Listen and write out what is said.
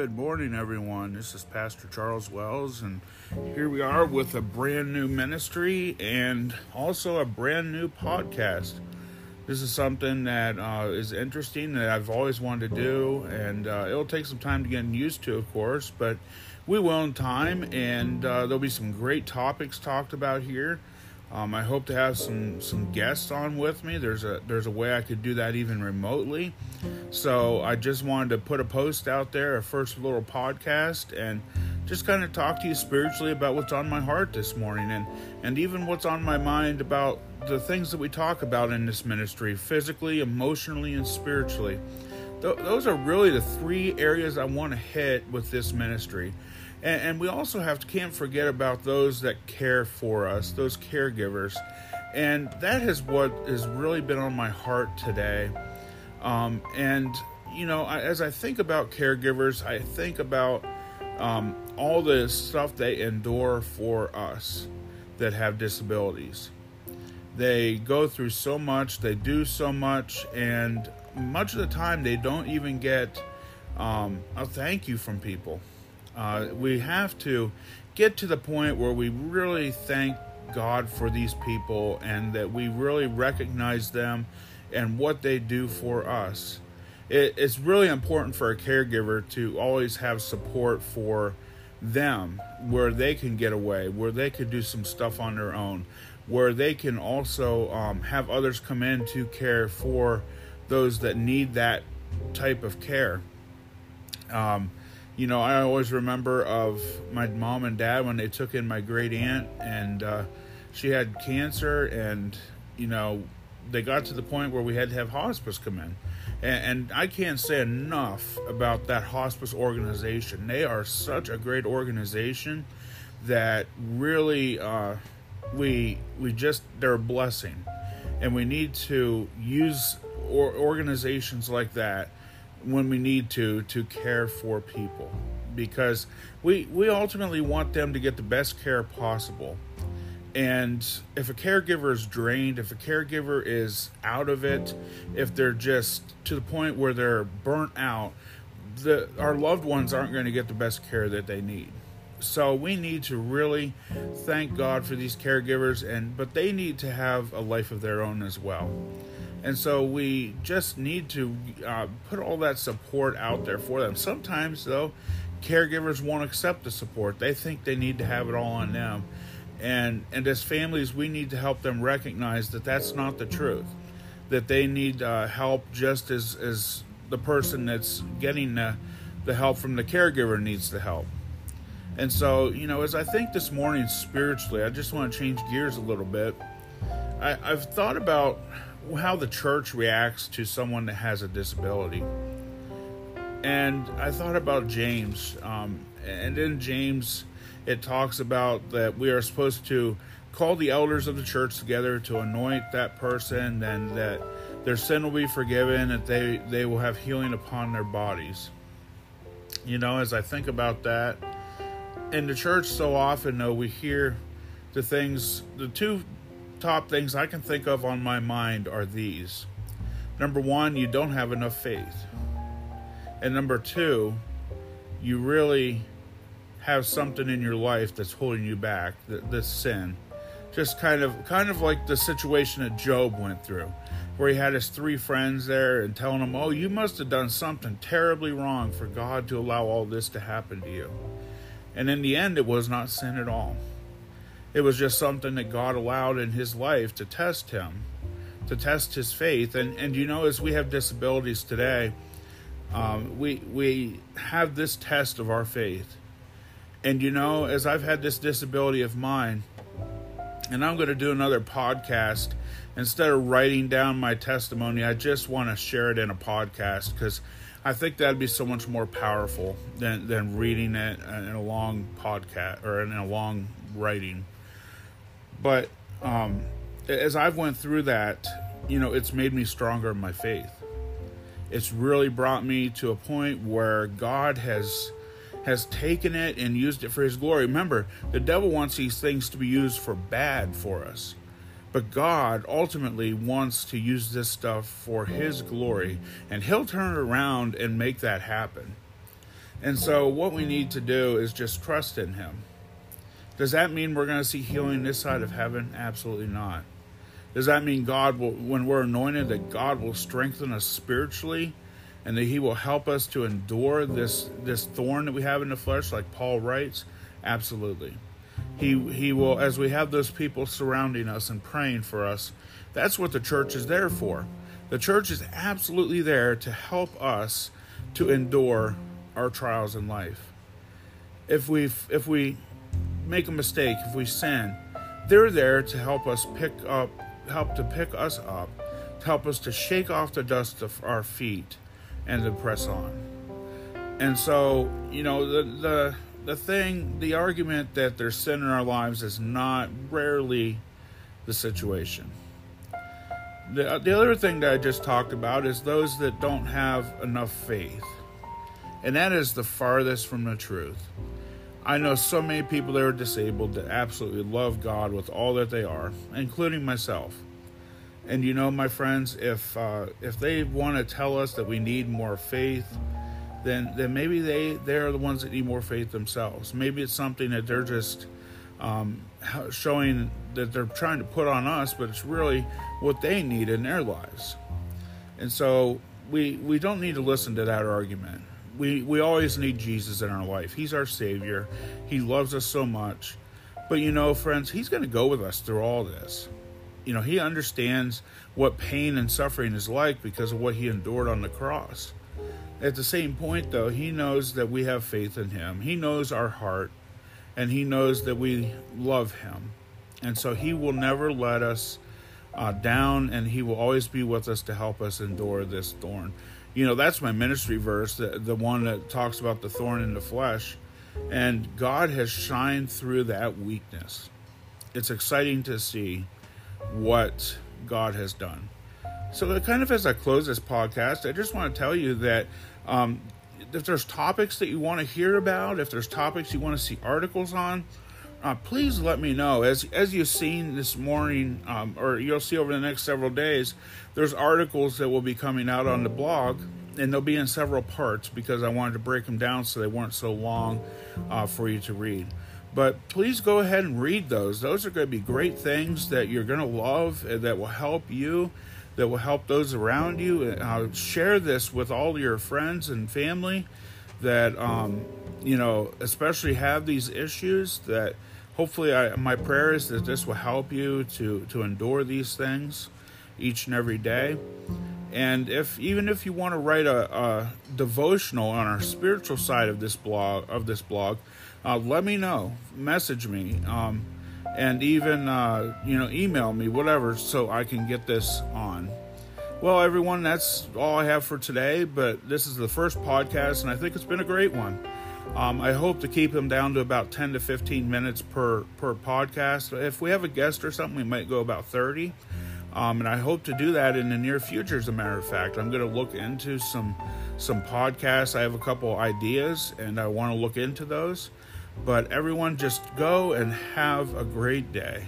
Good morning, everyone. This is Pastor Charles Wells, and here we are with a brand new ministry and also a brand new podcast. This is something that uh, is interesting that I've always wanted to do, and uh, it'll take some time to get used to, of course, but we will in time, and uh, there'll be some great topics talked about here. Um, I hope to have some some guests on with me. There's a there's a way I could do that even remotely. So I just wanted to put a post out there, a first little podcast, and just kind of talk to you spiritually about what's on my heart this morning, and and even what's on my mind about the things that we talk about in this ministry, physically, emotionally, and spiritually. Th- those are really the three areas I want to hit with this ministry. And, and we also have to can't forget about those that care for us, those caregivers. And that is what has really been on my heart today. Um, and, you know, I, as I think about caregivers, I think about um, all the stuff they endure for us that have disabilities. They go through so much, they do so much, and much of the time they don't even get um, a thank you from people. Uh, we have to get to the point where we really thank God for these people and that we really recognize them and what they do for us. It, it's really important for a caregiver to always have support for them where they can get away, where they could do some stuff on their own, where they can also um, have others come in to care for those that need that type of care. Um, you know, I always remember of my mom and dad when they took in my great aunt, and uh, she had cancer, and you know, they got to the point where we had to have hospice come in. And, and I can't say enough about that hospice organization. They are such a great organization that really uh, we we just they're a blessing, and we need to use or organizations like that when we need to to care for people. Because we we ultimately want them to get the best care possible. And if a caregiver is drained if a caregiver is out of it if they're just to the point where they're burnt out the our loved ones aren't going to get the best care that they need. So we need to really thank God for these caregivers and but they need to have a life of their own as well and so we just need to uh, put all that support out there for them. Sometimes, though, caregivers won't accept the support. They think they need to have it all on them. And, and as families, we need to help them recognize that that's not the truth. That they need uh, help just as, as the person that's getting the, the help from the caregiver needs the help. And so, you know, as I think this morning spiritually, I just want to change gears a little bit. I, I've thought about how the church reacts to someone that has a disability. And I thought about James, um, and in James, it talks about that we are supposed to call the elders of the church together to anoint that person, and that their sin will be forgiven, that they they will have healing upon their bodies. You know, as I think about that, in the church, so often though we hear the things, the two top things I can think of on my mind are these. Number one, you don't have enough faith. And number two, you really have something in your life that's holding you back, this sin. Just kind of kind of like the situation that Job went through, where he had his three friends there and telling him, Oh, you must have done something terribly wrong for God to allow all this to happen to you. And in the end, it was not sin at all. It was just something that God allowed in his life to test him, to test his faith. And and you know, as we have disabilities today, um, we we have this test of our faith. And you know, as I've had this disability of mine, and I'm going to do another podcast. Instead of writing down my testimony, I just want to share it in a podcast because I think that'd be so much more powerful than than reading it in a long podcast or in a long writing. But um, as I've went through that, you know, it's made me stronger in my faith. It's really brought me to a point where God has has taken it and used it for his glory. Remember, the devil wants these things to be used for bad for us. But God ultimately wants to use this stuff for his glory, and he'll turn it around and make that happen. And so, what we need to do is just trust in Him. Does that mean we're going to see healing this side of heaven? Absolutely not. Does that mean God will, when we're anointed, that God will strengthen us spiritually and that He will help us to endure this, this thorn that we have in the flesh, like Paul writes? Absolutely. He, he will, as we have those people surrounding us and praying for us, that's what the church is there for. The church is absolutely there to help us to endure our trials in life. If we if we make a mistake, if we sin, they're there to help us pick up, help to pick us up, to help us to shake off the dust of our feet and to press on. And so, you know, the the the thing, the argument that there's sin in our lives is not rarely the situation. The, the other thing that I just talked about is those that don't have enough faith. And that is the farthest from the truth. I know so many people that are disabled that absolutely love God with all that they are, including myself. And you know, my friends, if uh, if they want to tell us that we need more faith, then then maybe they they are the ones that need more faith themselves. Maybe it's something that they're just um, showing that they're trying to put on us, but it's really what they need in their lives. And so we we don't need to listen to that argument we we always need Jesus in our life. He's our savior. He loves us so much. But you know, friends, he's going to go with us through all this. You know, he understands what pain and suffering is like because of what he endured on the cross. At the same point though, he knows that we have faith in him. He knows our heart and he knows that we love him. And so he will never let us uh, down and he will always be with us to help us endure this thorn you know that's my ministry verse the, the one that talks about the thorn in the flesh. And god has shined through that weakness. It's exciting to see what god has done. So kind of as i close this podcast i just want to tell you that um, if there's topics that you want to hear about if there's topics you want to see articles on uh, please let me know. As as you've seen this morning, um, or you'll see over the next several days, there's articles that will be coming out on the blog, and they'll be in several parts because I wanted to break them down so they weren't so long uh, for you to read. But please go ahead and read those. Those are going to be great things that you're going to love and that will help you, that will help those around you. And uh, share this with all your friends and family that, um, you know, especially have these issues that hopefully I, my prayer is that this will help you to to endure these things each and every day. And if even if you want to write a, a devotional on our spiritual side of this blog of this blog uh, let me know. Message me um, and even uh, you know email me whatever so i can get this on. Well everyone that's all i have for today but this is the first podcast and i think it's been a great one um, I hope to keep them down to about 10 to 15 minutes per, per podcast. If we have a guest or something, we might go about 30. Um, and I hope to do that in the near future. As a matter of fact, I'm going to look into some some podcasts. I have a couple ideas, and I want to look into those. But everyone, just go and have a great day.